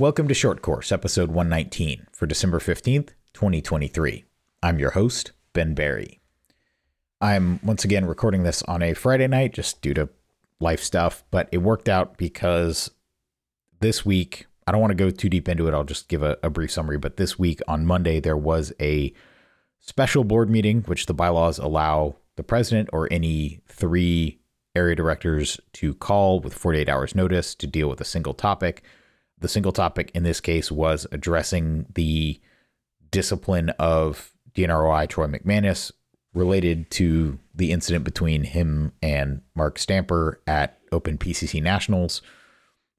Welcome to Short Course, episode 119 for December 15th, 2023. I'm your host, Ben Barry. I'm once again recording this on a Friday night just due to life stuff, but it worked out because this week, I don't want to go too deep into it. I'll just give a, a brief summary. But this week on Monday, there was a special board meeting, which the bylaws allow the president or any three area directors to call with 48 hours notice to deal with a single topic. The single topic in this case was addressing the discipline of DNROI Troy McManus related to the incident between him and Mark Stamper at Open PCC Nationals,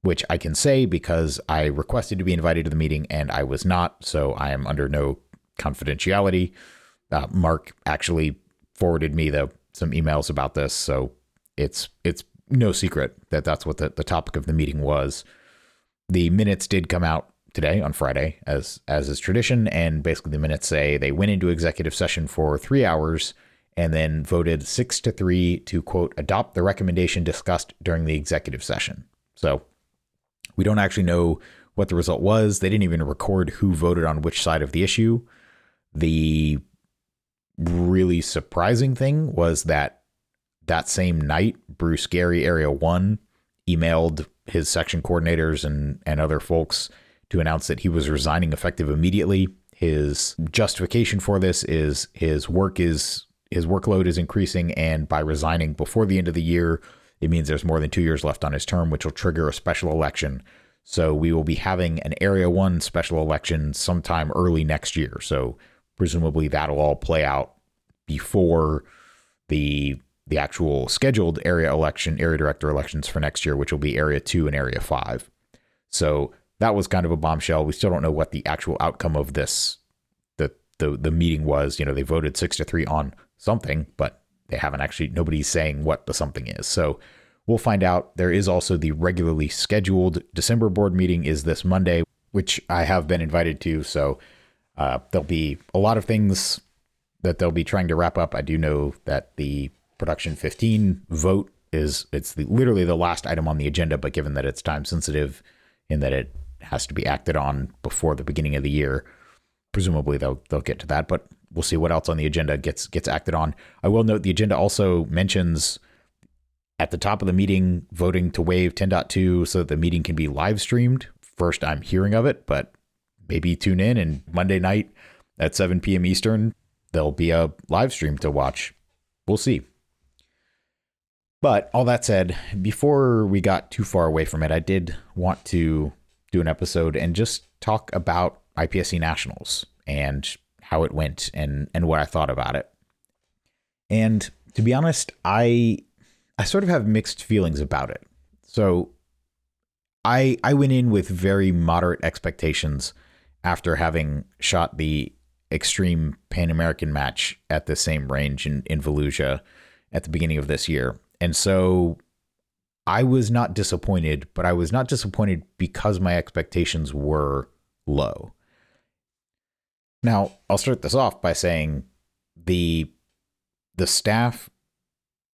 which I can say because I requested to be invited to the meeting and I was not. So I am under no confidentiality. Uh, Mark actually forwarded me the some emails about this, so it's it's no secret that that's what the, the topic of the meeting was. The minutes did come out today on Friday, as as is tradition, and basically the minutes say they went into executive session for three hours and then voted six to three to quote adopt the recommendation discussed during the executive session. So we don't actually know what the result was. They didn't even record who voted on which side of the issue. The really surprising thing was that that same night, Bruce Gary, Area 1, emailed his section coordinators and, and other folks to announce that he was resigning effective immediately. His justification for this is his work is his workload is increasing, and by resigning before the end of the year, it means there's more than two years left on his term, which will trigger a special election. So we will be having an Area 1 special election sometime early next year. So presumably that'll all play out before the the actual scheduled area election, area director elections for next year, which will be Area 2 and Area 5. So that was kind of a bombshell. We still don't know what the actual outcome of this the the the meeting was. You know, they voted 6 to 3 on something, but they haven't actually nobody's saying what the something is. So we'll find out. There is also the regularly scheduled December board meeting is this Monday, which I have been invited to, so uh, there'll be a lot of things that they'll be trying to wrap up. I do know that the production 15 vote is it's the, literally the last item on the agenda, but given that it's time sensitive in that it has to be acted on before the beginning of the year, presumably they'll they'll get to that. But we'll see what else on the agenda gets gets acted on. I will note the agenda also mentions at the top of the meeting voting to waive 10.2 so that the meeting can be live streamed. First, I'm hearing of it, but maybe tune in and Monday night at 7 p.m. Eastern, there'll be a live stream to watch. We'll see. But all that said, before we got too far away from it, I did want to do an episode and just talk about IPSC Nationals and how it went and and what I thought about it. And to be honest, I I sort of have mixed feelings about it. So I I went in with very moderate expectations after having shot the extreme Pan American match at the same range in, in Volusia at the beginning of this year. And so I was not disappointed, but I was not disappointed because my expectations were low. Now, I'll start this off by saying the the staff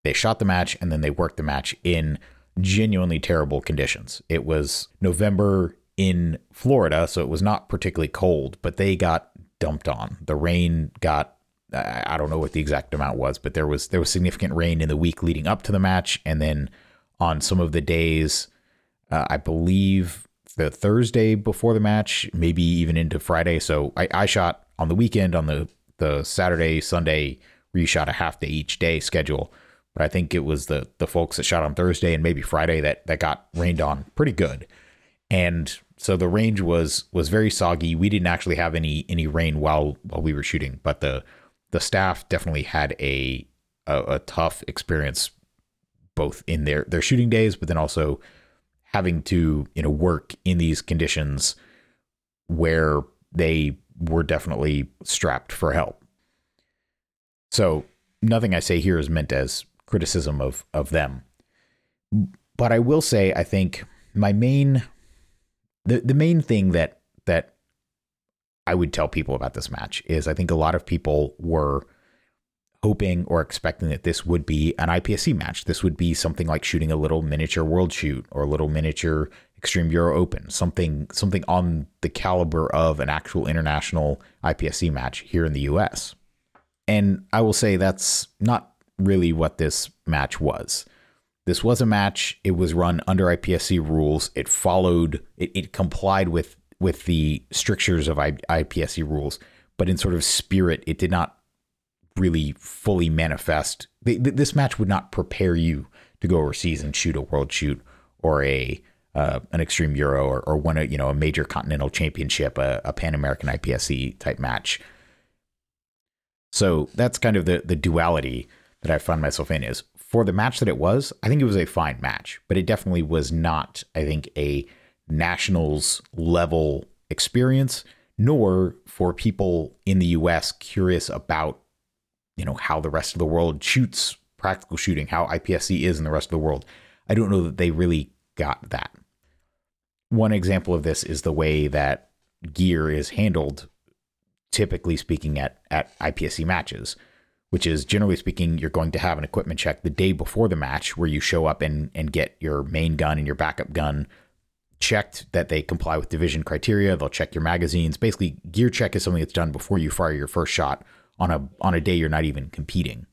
they shot the match and then they worked the match in genuinely terrible conditions. It was November in Florida, so it was not particularly cold, but they got dumped on. The rain got I don't know what the exact amount was, but there was there was significant rain in the week leading up to the match, and then on some of the days, uh, I believe the Thursday before the match, maybe even into Friday. So I, I shot on the weekend on the the Saturday Sunday reshot a half day each day schedule, but I think it was the the folks that shot on Thursday and maybe Friday that that got rained on pretty good, and so the range was was very soggy. We didn't actually have any any rain while while we were shooting, but the the staff definitely had a a, a tough experience both in their their shooting days, but then also having to you know work in these conditions where they were definitely strapped for help. So nothing I say here is meant as criticism of of them. But I will say I think my main the the main thing that that I would tell people about this match is I think a lot of people were hoping or expecting that this would be an IPSC match. This would be something like shooting a little miniature world shoot or a little miniature Extreme Euro Open, something something on the caliber of an actual international IPSC match here in the US. And I will say that's not really what this match was. This was a match. It was run under IPSC rules. It followed, it, it complied with with the strictures of I, IPSC rules, but in sort of spirit, it did not really fully manifest. This match would not prepare you to go overseas and shoot a world shoot or a uh, an extreme Euro or, or win a you know a major continental championship, a, a Pan American IPSC type match. So that's kind of the the duality that I found myself in is for the match that it was, I think it was a fine match, but it definitely was not, I think, a nationals level experience, nor for people in the US curious about, you know, how the rest of the world shoots practical shooting, how IPSC is in the rest of the world. I don't know that they really got that. One example of this is the way that gear is handled, typically speaking, at, at IPSC matches which is generally speaking, you're going to have an equipment check the day before the match where you show up and, and get your main gun and your backup gun checked that they comply with division criteria. They'll check your magazines. Basically, gear check is something that's done before you fire your first shot on a on a day you're not even competing.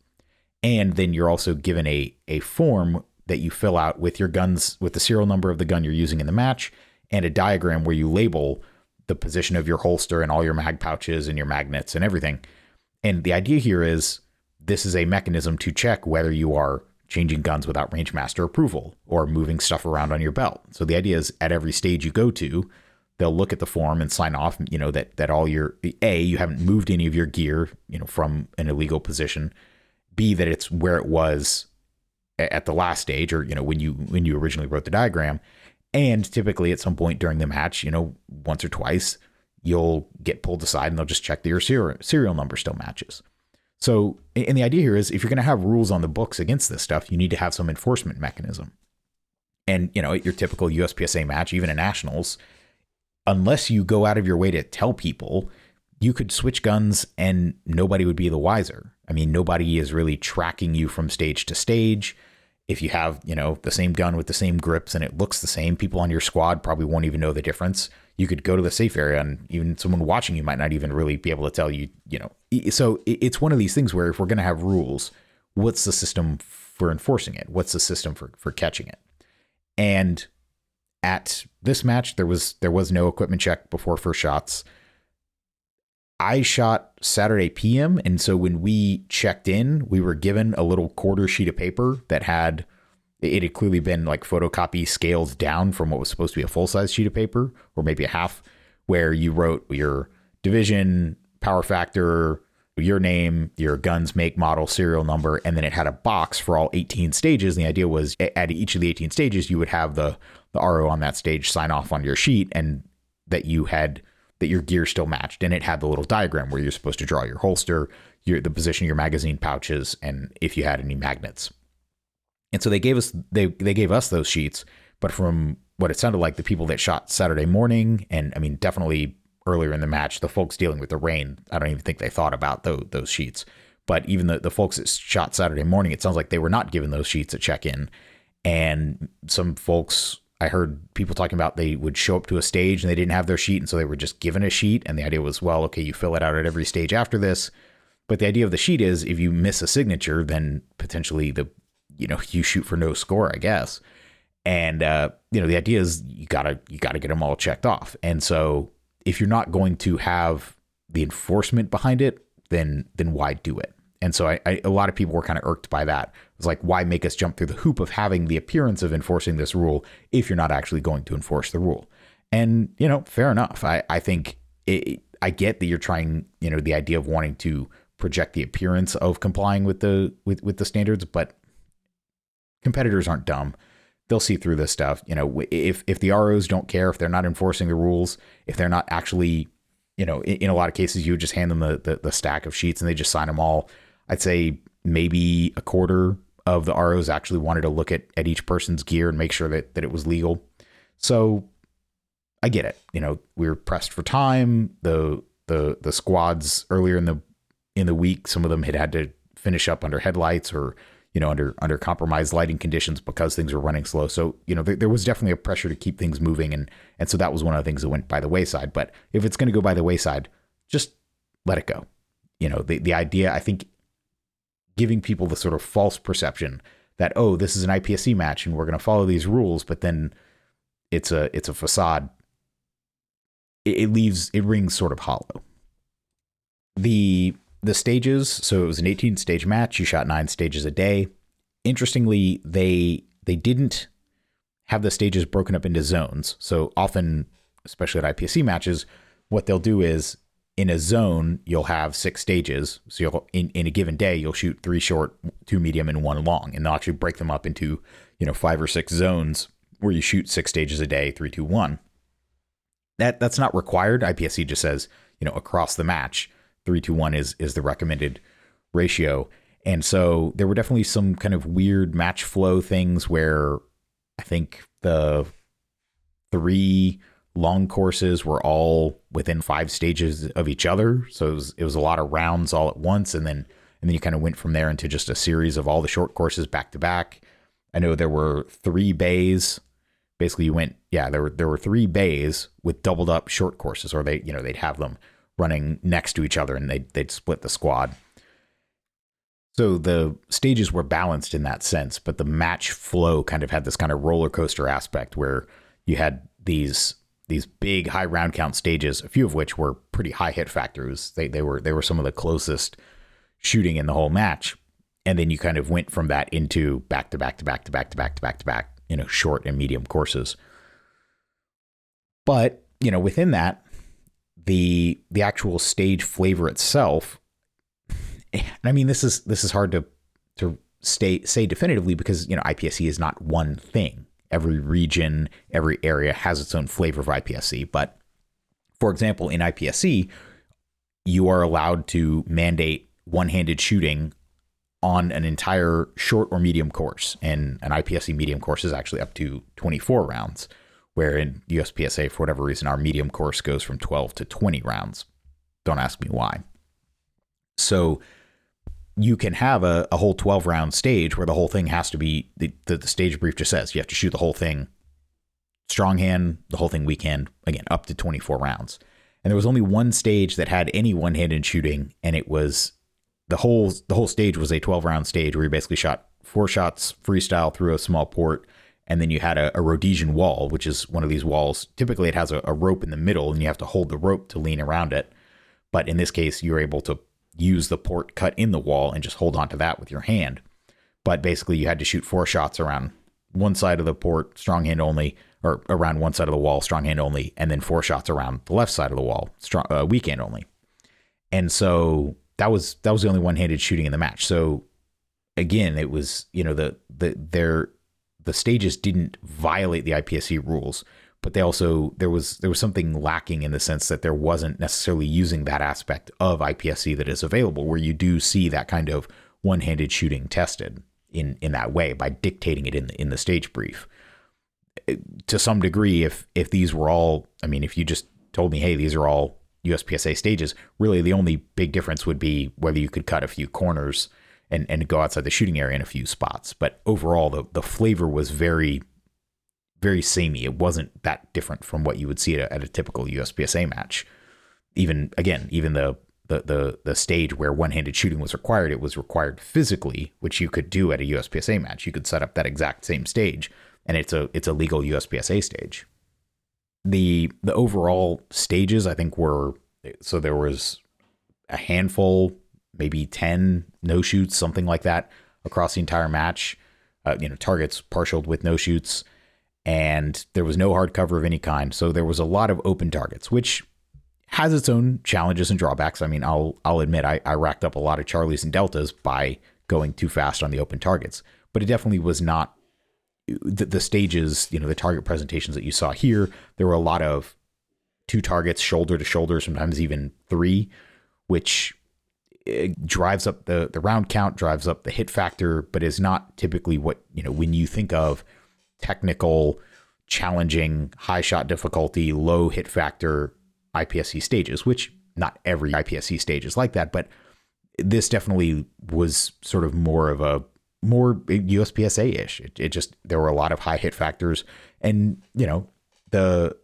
And then you're also given a a form that you fill out with your guns with the serial number of the gun you're using in the match and a diagram where you label the position of your holster and all your mag pouches and your magnets and everything. And the idea here is this is a mechanism to check whether you are changing guns without Rangemaster approval or moving stuff around on your belt. So the idea is at every stage you go to, they'll look at the form and sign off, you know, that that all your A, you haven't moved any of your gear, you know, from an illegal position. B, that it's where it was at the last stage or, you know, when you when you originally wrote the diagram. And typically at some point during the match, you know, once or twice, you'll get pulled aside and they'll just check that your serial serial number still matches. So, and the idea here is if you're going to have rules on the books against this stuff, you need to have some enforcement mechanism. And, you know, at your typical USPSA match, even in nationals, unless you go out of your way to tell people, you could switch guns and nobody would be the wiser. I mean, nobody is really tracking you from stage to stage. If you have, you know, the same gun with the same grips and it looks the same, people on your squad probably won't even know the difference you could go to the safe area and even someone watching you might not even really be able to tell you, you know. So it's one of these things where if we're going to have rules, what's the system for enforcing it? What's the system for for catching it? And at this match there was there was no equipment check before first shots. I shot Saturday PM and so when we checked in, we were given a little quarter sheet of paper that had it had clearly been like photocopy scaled down from what was supposed to be a full size sheet of paper or maybe a half, where you wrote your division, power factor, your name, your guns, make, model, serial number, and then it had a box for all 18 stages. And the idea was at each of the 18 stages, you would have the, the RO on that stage sign off on your sheet and that you had that your gear still matched. And it had the little diagram where you're supposed to draw your holster, your the position of your magazine pouches, and if you had any magnets. And so they gave us they they gave us those sheets, but from what it sounded like, the people that shot Saturday morning, and I mean definitely earlier in the match, the folks dealing with the rain, I don't even think they thought about those, those sheets. But even the, the folks that shot Saturday morning, it sounds like they were not given those sheets at check in. And some folks, I heard people talking about they would show up to a stage and they didn't have their sheet. And so they were just given a sheet. And the idea was, well, okay, you fill it out at every stage after this. But the idea of the sheet is if you miss a signature, then potentially the you know you shoot for no score, I guess. And uh, you know the idea is you gotta you gotta get them all checked off. And so if you're not going to have the enforcement behind it, then then why do it? And so I, I, a lot of people were kind of irked by that. It's like, why make us jump through the hoop of having the appearance of enforcing this rule if you're not actually going to enforce the rule? And you know, fair enough. I I think it, I get that you're trying. You know, the idea of wanting to project the appearance of complying with the with with the standards, but competitors aren't dumb. They'll see through this stuff. You know, if if the ROs don't care, if they're not enforcing the rules, if they're not actually, you know, in, in a lot of cases, you would just hand them the, the, the stack of sheets and they just sign them all. I'd say maybe a quarter of the ROs actually wanted to look at at each person's gear and make sure that that it was legal. So I get it. You know, we were pressed for time. The the the squads earlier in the in the week, some of them had had to finish up under headlights or you know, under under compromised lighting conditions because things were running slow. So, you know, there, there was definitely a pressure to keep things moving, and and so that was one of the things that went by the wayside. But if it's going to go by the wayside, just let it go. You know, the the idea I think giving people the sort of false perception that oh, this is an IPSC match and we're going to follow these rules, but then it's a it's a facade. It, it leaves it rings sort of hollow. The the stages, so it was an 18 stage match. You shot nine stages a day. Interestingly, they they didn't have the stages broken up into zones. So often, especially at IPSC matches, what they'll do is in a zone you'll have six stages. So you'll in, in a given day you'll shoot three short, two medium, and one long, and they'll actually break them up into you know five or six zones where you shoot six stages a day, three, two, one. That that's not required. IPSC just says you know across the match three to one is is the recommended ratio. And so there were definitely some kind of weird match flow things where I think the three long courses were all within five stages of each other. So it was, it was a lot of rounds all at once. And then, and then you kind of went from there into just a series of all the short courses back to back. I know there were three bays. Basically you went, yeah, there were, there were three bays with doubled up short courses or they, you know, they'd have them running next to each other and they'd, they'd split the squad. So the stages were balanced in that sense, but the match flow kind of had this kind of roller coaster aspect where you had these these big high round count stages, a few of which were pretty high hit factors. They they were they were some of the closest shooting in the whole match. And then you kind of went from that into back to back to back to back to back to back to back, you know, short and medium courses. But, you know, within that, the the actual stage flavor itself and I mean this is this is hard to to stay say definitively because you know IPSC is not one thing. Every region, every area has its own flavor of IPSC, but for example, in IPSC, you are allowed to mandate one-handed shooting on an entire short or medium course. And an IPSC medium course is actually up to 24 rounds where in USPSA, for whatever reason, our medium course goes from 12 to 20 rounds. Don't ask me why. So you can have a, a whole 12 round stage where the whole thing has to be the, the, the stage brief just says you have to shoot the whole thing strong hand, the whole thing weak hand, again, up to 24 rounds. And there was only one stage that had any one handed shooting, and it was the whole the whole stage was a 12 round stage where you basically shot four shots freestyle through a small port and then you had a, a, Rhodesian wall, which is one of these walls. Typically, it has a, a, rope in the middle, and you have to hold the rope to lean around it. But in this case, you're able to use the port cut in the wall and just hold on to that with your hand. But basically, you had to shoot four shots around one side of the port, strong hand only, or around one side of the wall, strong hand only, and then four shots around the left side of the wall, strong uh, weak hand only. And so that was that was the only one handed shooting in the match. So again, it was you know the the there the stages didn't violate the IPSC rules, but they also there was there was something lacking in the sense that there wasn't necessarily using that aspect of IPSC that is available, where you do see that kind of one-handed shooting tested in in that way by dictating it in the in the stage brief. Uh, to some degree, if if these were all, I mean, if you just told me, hey, these are all USPSA stages, really the only big difference would be whether you could cut a few corners and and go outside the shooting area in a few spots. But overall, the the flavor was very very samey. It wasn't that different from what you would see at a, at a typical USPSA match. Even again, even the the the the stage where one-handed shooting was required, it was required physically, which you could do at a USPSA match. You could set up that exact same stage, and it's a it's a legal USPSA stage. The the overall stages, I think, were so there was a handful maybe 10 no shoots, something like that across the entire match. Uh, you know, targets partialed with no shoots, and there was no hard cover of any kind. So there was a lot of open targets, which has its own challenges and drawbacks. I mean, I'll I'll admit I, I racked up a lot of Charlies and Deltas by going too fast on the open targets, but it definitely was not the, the stages, you know, the target presentations that you saw here. There were a lot of two targets, shoulder to shoulder, sometimes even three, which it drives up the the round count, drives up the hit factor, but is not typically what you know when you think of technical, challenging, high shot difficulty, low hit factor IPSC stages. Which not every IPSC stage is like that, but this definitely was sort of more of a more USPSA ish. It, it just there were a lot of high hit factors, and you know the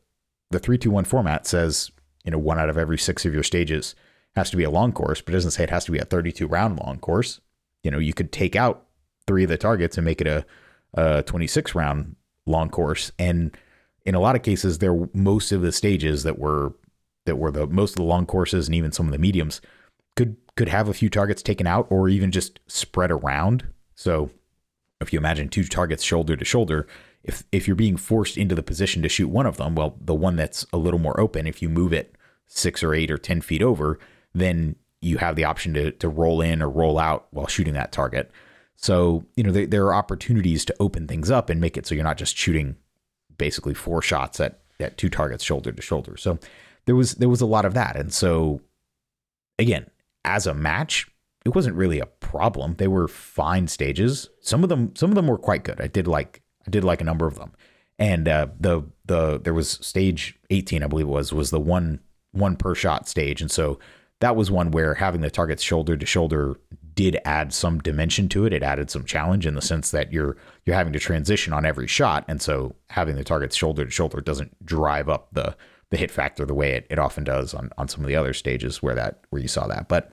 the three two one format says you know one out of every six of your stages has to be a long course, but it doesn't say it has to be a thirty two round long course. You know you could take out three of the targets and make it a, a twenty six round long course, and in a lot of cases, there most of the stages that were that were the most of the long courses and even some of the mediums could could have a few targets taken out or even just spread around. So if you imagine two targets shoulder to shoulder, if if you're being forced into the position to shoot one of them, well, the one that's a little more open, if you move it six or eight or ten feet over, then you have the option to to roll in or roll out while shooting that target. So you know there, there are opportunities to open things up and make it so you're not just shooting basically four shots at at two targets shoulder to shoulder. So there was there was a lot of that, and so again, as a match, it wasn't really a problem. They were fine stages. Some of them some of them were quite good. I did like I did like a number of them, and uh, the the there was stage eighteen, I believe it was was the one one per shot stage, and so that was one where having the targets shoulder to shoulder did add some dimension to it. It added some challenge in the sense that you're you're having to transition on every shot, and so having the targets shoulder to shoulder doesn't drive up the the hit factor the way it, it often does on on some of the other stages where that where you saw that. But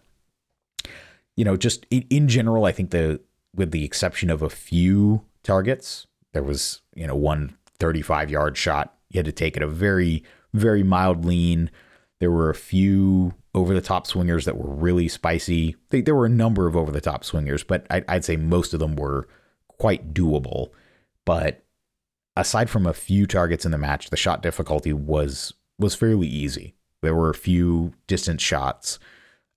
you know, just in, in general, I think the with the exception of a few targets, there was you know one 35 yard shot. You had to take it a very very mild lean. There were a few over the top swingers that were really spicy. They, there were a number of over the top swingers, but I, I'd say most of them were quite doable. But aside from a few targets in the match, the shot difficulty was was fairly easy. There were a few distance shots,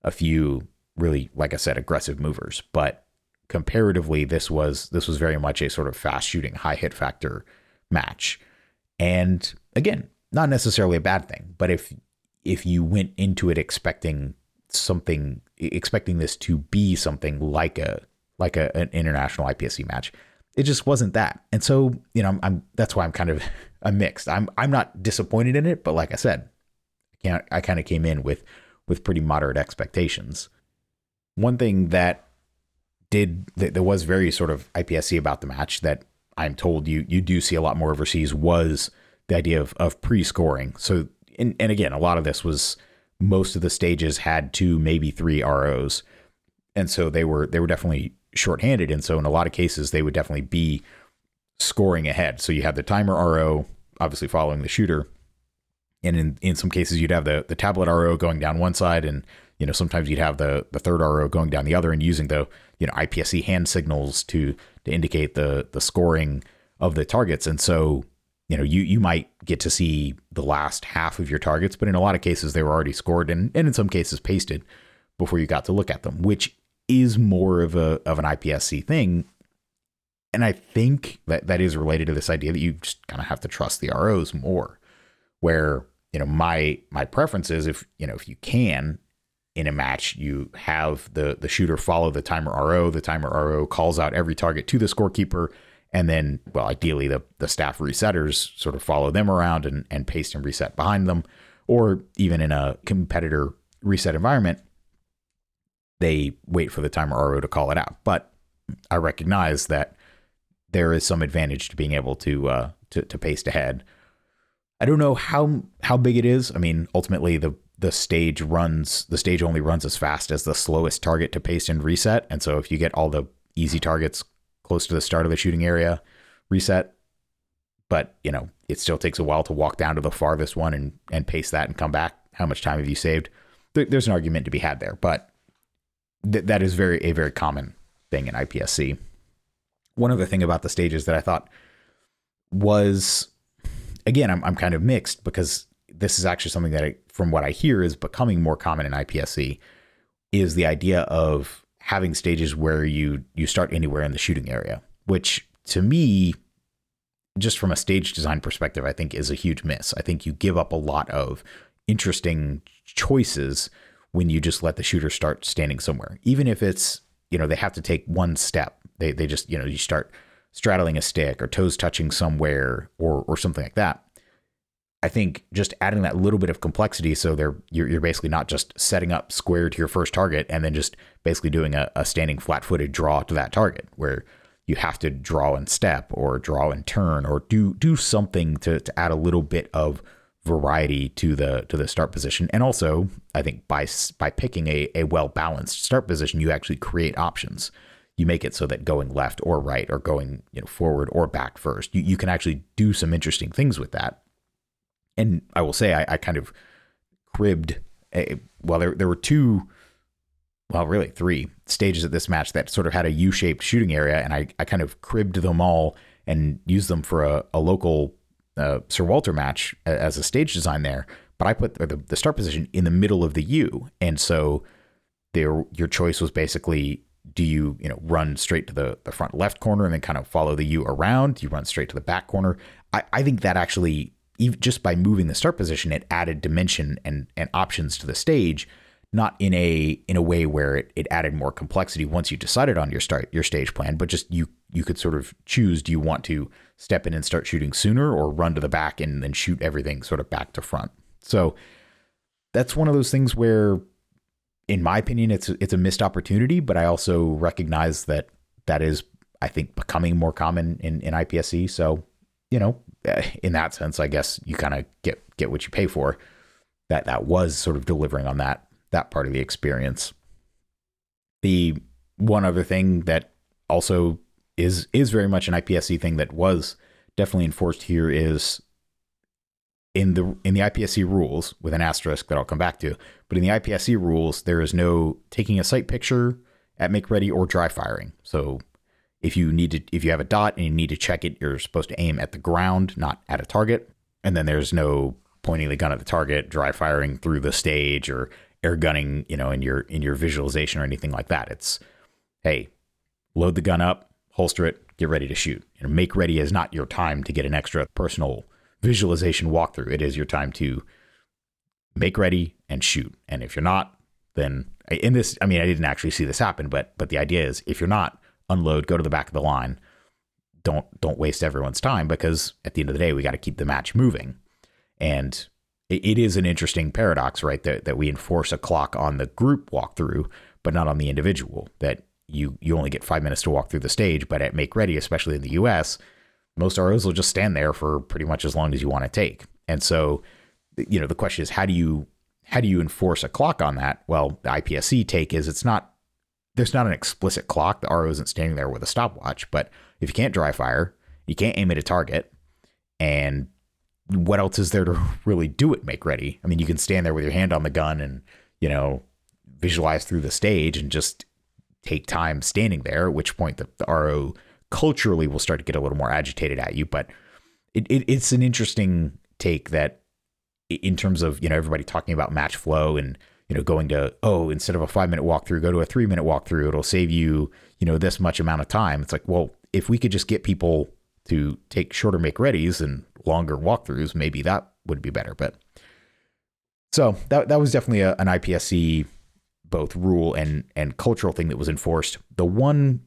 a few really, like I said, aggressive movers, but comparatively, this was this was very much a sort of fast shooting, high hit factor match. And again, not necessarily a bad thing, but if if you went into it expecting something expecting this to be something like a like a, an international IPSC match. It just wasn't that. And so, you know, I'm, I'm that's why I'm kind of I'm mixed. I'm I'm not disappointed in it, but like I said, I can't I kind of came in with with pretty moderate expectations. One thing that did that, that was very sort of IPSC about the match that I'm told you you do see a lot more overseas was the idea of of pre-scoring. So and, and again, a lot of this was most of the stages had two, maybe three ROs. And so they were they were definitely shorthanded. And so in a lot of cases they would definitely be scoring ahead. So you have the timer RO obviously following the shooter. And in, in some cases you'd have the, the tablet RO going down one side and you know sometimes you'd have the the third RO going down the other and using the you know IPSC hand signals to to indicate the the scoring of the targets. And so you know, you you might get to see the last half of your targets, but in a lot of cases they were already scored and, and in some cases pasted before you got to look at them, which is more of a of an IPSC thing. And I think that that is related to this idea that you just kind of have to trust the ROs more. Where, you know, my my preference is if, you know, if you can in a match, you have the the shooter follow the timer RO, the timer RO calls out every target to the scorekeeper and then, well, ideally the, the staff resetters sort of follow them around and, and paste and reset behind them. Or even in a competitor reset environment, they wait for the timer RO to call it out. But I recognize that there is some advantage to being able to uh, to, to paste ahead. I don't know how how big it is. I mean, ultimately the the stage runs the stage only runs as fast as the slowest target to paste and reset. And so if you get all the easy targets close to the start of the shooting area reset. But, you know, it still takes a while to walk down to the farthest one and, and paste that and come back. How much time have you saved? there's an argument to be had there, but th- that is very a very common thing in IPSC. One other thing about the stages that I thought was, again, I'm, I'm kind of mixed because this is actually something that, I, from what I hear, is becoming more common in IPSC, is the idea of having stages where you you start anywhere in the shooting area, which to me, just from a stage design perspective, I think is a huge miss. I think you give up a lot of interesting choices when you just let the shooter start standing somewhere, even if it's you know they have to take one step. They they just you know you start straddling a stick or toes touching somewhere or or something like that. I think just adding that little bit of complexity, so they're you're, you're basically not just setting up square to your first target and then just basically doing a, a standing flat-footed draw to that target, where you have to draw and step or draw and turn or do do something to, to add a little bit of variety to the to the start position. And also i think by by picking a, a well balanced start position you actually create options. You make it so that going left or right or going you know forward or back first you, you can actually do some interesting things with that and i will say i, I kind of cribbed a, well there, there were two well really three stages of this match that sort of had a u-shaped shooting area and i, I kind of cribbed them all and used them for a, a local uh, Sir Walter match as a stage design there, but I put the, the start position in the middle of the U, and so there your choice was basically do you you know run straight to the the front left corner and then kind of follow the U around? Do you run straight to the back corner? I, I think that actually even just by moving the start position, it added dimension and and options to the stage not in a in a way where it, it added more complexity once you decided on your start your stage plan, but just you you could sort of choose do you want to step in and start shooting sooner or run to the back and then shoot everything sort of back to front. So that's one of those things where in my opinion it's it's a missed opportunity, but I also recognize that that is I think becoming more common in in IPSC. So, you know, Uh, in that sense, I guess you kind of get get what you pay for. That that was sort of delivering on that that part of the experience. The one other thing that also is is very much an IPSC thing that was definitely enforced here is in the in the IPSC rules with an asterisk that I'll come back to. But in the IPSC rules, there is no taking a sight picture at make ready or dry firing. So if you need to if you have a dot and you need to check it, you're supposed to aim at the ground, not at a target. And then there's no pointing the gun at the target, dry firing through the stage or air gunning, you know, in your in your visualization or anything like that. It's hey, load the gun up, holster it, get ready to shoot. Know, make ready is not your time to get an extra personal visualization walkthrough. It is your time to make ready and shoot. And if you're not, then in this, I mean, I didn't actually see this happen, but but the idea is if you're not, unload, go to the back of the line. Don't don't waste everyone's time because at the end of the day, we got to keep the match moving. And it is an interesting paradox, right? That, that we enforce a clock on the group walkthrough, but not on the individual. That you you only get five minutes to walk through the stage, but at Make Ready, especially in the US, most ROs will just stand there for pretty much as long as you want to take. And so, you know, the question is how do you how do you enforce a clock on that? Well, the IPSC take is it's not there's not an explicit clock. The RO isn't standing there with a stopwatch, but if you can't dry fire, you can't aim at a target, and what else is there to really do it make ready? I mean, you can stand there with your hand on the gun and, you know, visualize through the stage and just take time standing there, at which point the, the RO culturally will start to get a little more agitated at you. But it, it, it's an interesting take that in terms of, you know, everybody talking about match flow and, you know, going to, oh, instead of a five minute walkthrough, go to a three minute walkthrough. It'll save you, you know, this much amount of time. It's like, well, if we could just get people to take shorter make readies and longer walkthroughs, maybe that would be better. But so that that was definitely a, an IPSC both rule and and cultural thing that was enforced. The one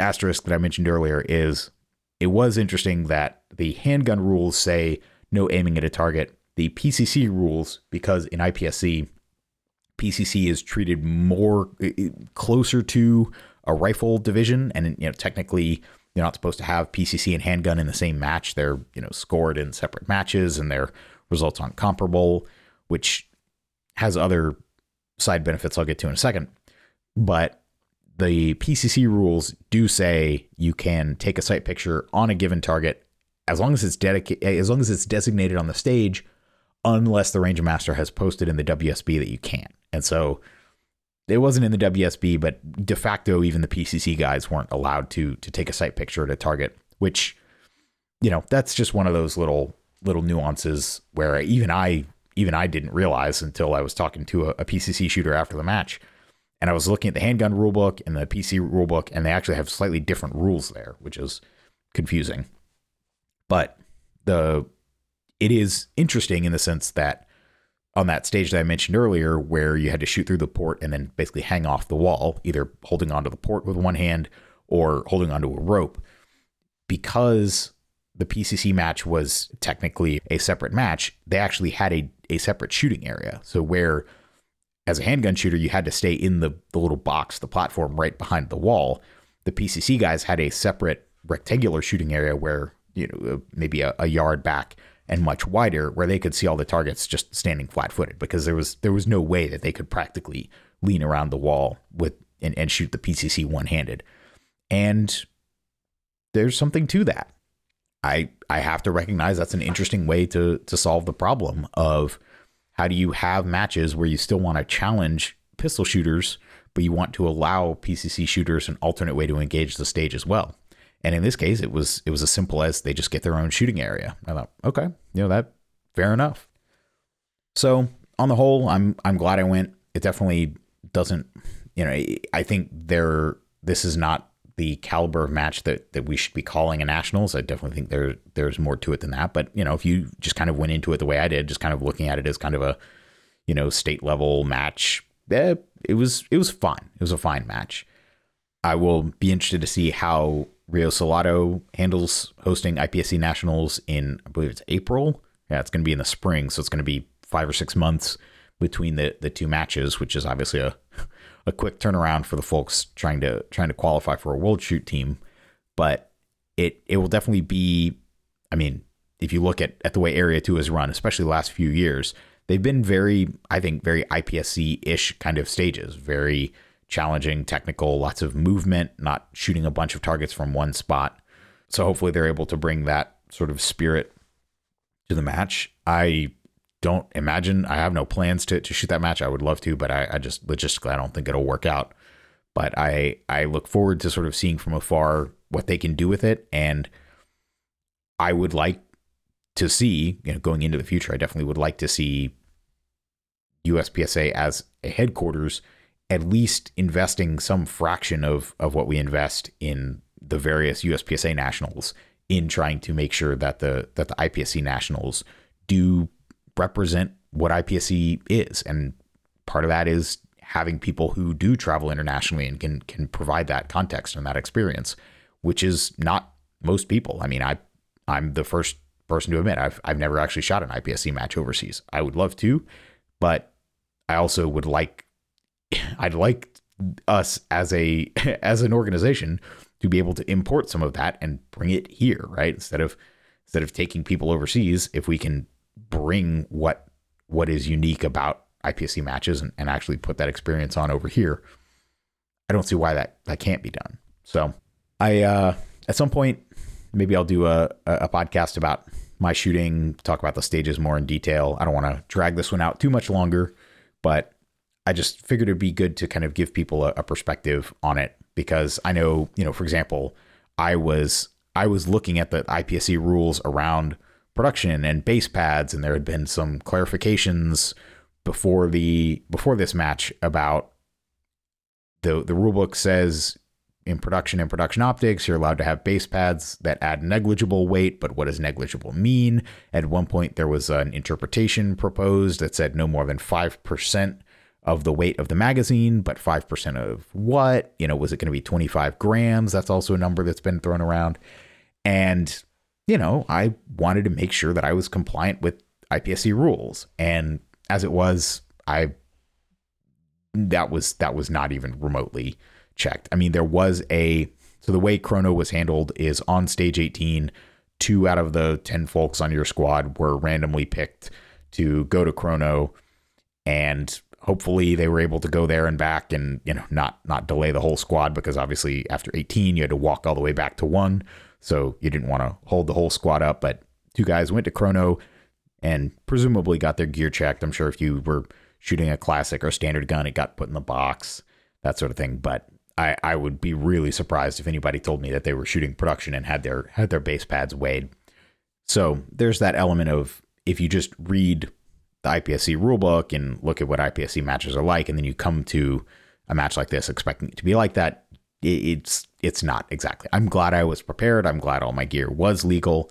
asterisk that I mentioned earlier is it was interesting that the handgun rules say no aiming at a target. The PCC rules, because in IPSC, PCC is treated more closer to a rifle division, and you know technically you're not supposed to have PCC and handgun in the same match. They're, you know, scored in separate matches and their results aren't comparable, which has other side benefits I'll get to in a second. But the PCC rules do say you can take a sight picture on a given target as long as it's dedicated as long as it's designated on the stage unless the ranger master has posted in the WSB that you can't. And so it wasn't in the WSB, but de facto, even the PCC guys weren't allowed to to take a sight picture at a target. Which, you know, that's just one of those little little nuances where even I even I didn't realize until I was talking to a, a PCC shooter after the match, and I was looking at the handgun rulebook and the PC rulebook, and they actually have slightly different rules there, which is confusing. But the it is interesting in the sense that on that stage that I mentioned earlier, where you had to shoot through the port and then basically hang off the wall, either holding onto the port with one hand or holding onto a rope, because the PCC match was technically a separate match, they actually had a, a separate shooting area. So, where as a handgun shooter, you had to stay in the, the little box, the platform right behind the wall, the PCC guys had a separate rectangular shooting area where you know maybe a, a yard back and much wider where they could see all the targets just standing flat-footed because there was there was no way that they could practically lean around the wall with and, and shoot the PCC one-handed. And there's something to that. I I have to recognize that's an interesting way to to solve the problem of how do you have matches where you still want to challenge pistol shooters, but you want to allow PCC shooters an alternate way to engage the stage as well. And in this case, it was it was as simple as they just get their own shooting area. I thought, okay, you know that fair enough. So on the whole, I'm I'm glad I went. It definitely doesn't, you know, I think there this is not the caliber of match that that we should be calling a nationals. I definitely think there there's more to it than that. But you know, if you just kind of went into it the way I did, just kind of looking at it as kind of a you know state level match, eh, it was it was fine. It was a fine match. I will be interested to see how Rio Salado handles hosting IPSC nationals in I believe it's April. Yeah, it's going to be in the spring, so it's going to be five or six months between the the two matches, which is obviously a a quick turnaround for the folks trying to trying to qualify for a world shoot team, but it it will definitely be. I mean, if you look at at the way Area Two has run, especially the last few years, they've been very, I think, very IPSC ish kind of stages, very challenging, technical, lots of movement, not shooting a bunch of targets from one spot. So hopefully they're able to bring that sort of spirit to the match. I don't imagine I have no plans to, to shoot that match. I would love to, but I, I just logistically I don't think it'll work out. But I I look forward to sort of seeing from afar what they can do with it, and I would like to see you know going into the future. I definitely would like to see USPSA as a headquarters at least investing some fraction of of what we invest in the various USPSA nationals in trying to make sure that the that the IPSC nationals do represent what IPSC is. And part of that is having people who do travel internationally and can can provide that context and that experience, which is not most people. I mean, I I'm the first person to admit I've I've never actually shot an IPSC match overseas. I would love to, but I also would like I'd like us as a as an organization to be able to import some of that and bring it here, right? Instead of instead of taking people overseas, if we can bring what what is unique about IPSC matches and, and actually put that experience on over here. I don't see why that that can't be done. So I uh, at some point maybe I'll do a, a podcast about my shooting, talk about the stages more in detail. I don't want to drag this one out too much longer, but I just figured it'd be good to kind of give people a, a perspective on it because I know, you know, for example, I was I was looking at the IPSC rules around production and base pads, and there had been some clarifications before the before this match about the the rulebook says in production and production optics you're allowed to have base pads that add negligible weight but what does negligible mean? At one point there was an interpretation proposed that said no more than 5% of the weight of the magazine but 5% of what you know was it going to be 25 grams that's also a number that's been thrown around and you know, I wanted to make sure that I was compliant with IPSC rules. And as it was, I that was that was not even remotely checked. I mean, there was a so the way chrono was handled is on stage 18, two out of the 10 folks on your squad were randomly picked to go to chrono and hopefully they were able to go there and back and you know not not delay the whole squad because obviously after 18 you had to walk all the way back to 1 so you didn't want to hold the whole squad up, but two guys went to Chrono and presumably got their gear checked. I'm sure if you were shooting a classic or standard gun, it got put in the box, that sort of thing. But I, I would be really surprised if anybody told me that they were shooting production and had their had their base pads weighed. So there's that element of if you just read the IPSC rulebook and look at what IPSC matches are like, and then you come to a match like this expecting it to be like that, it's it's not exactly. I'm glad I was prepared. I'm glad all my gear was legal,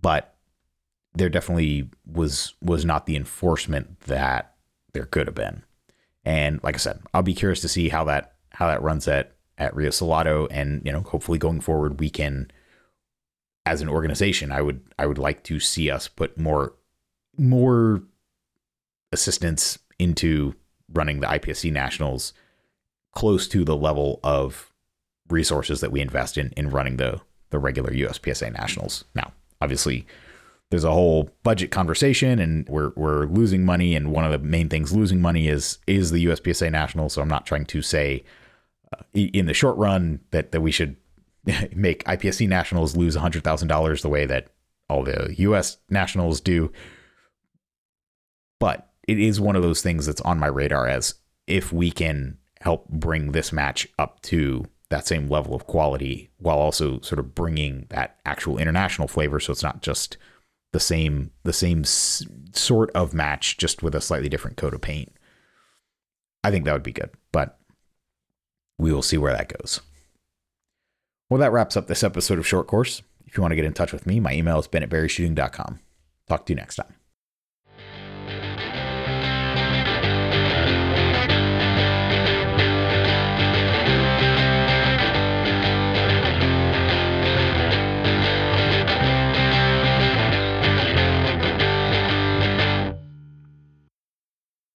but there definitely was was not the enforcement that there could have been. And like I said, I'll be curious to see how that how that runs at at Rio Salado, and you know, hopefully going forward, we can, as an organization, I would I would like to see us put more more assistance into running the IPSC nationals close to the level of resources that we invest in in running the the regular USPSA nationals. Now, obviously, there's a whole budget conversation, and we're we're losing money, and one of the main things losing money is is the USPSA nationals. So I'm not trying to say uh, in the short run that that we should make IPSC nationals lose hundred thousand dollars the way that all the US nationals do. But it is one of those things that's on my radar as if we can help bring this match up to that same level of quality while also sort of bringing that actual international flavor. So it's not just the same the same s- sort of match just with a slightly different coat of paint. I think that would be good but we will see where that goes. Well that wraps up this episode of short course. If you want to get in touch with me my email is ben at berryshooting.com talk to you next time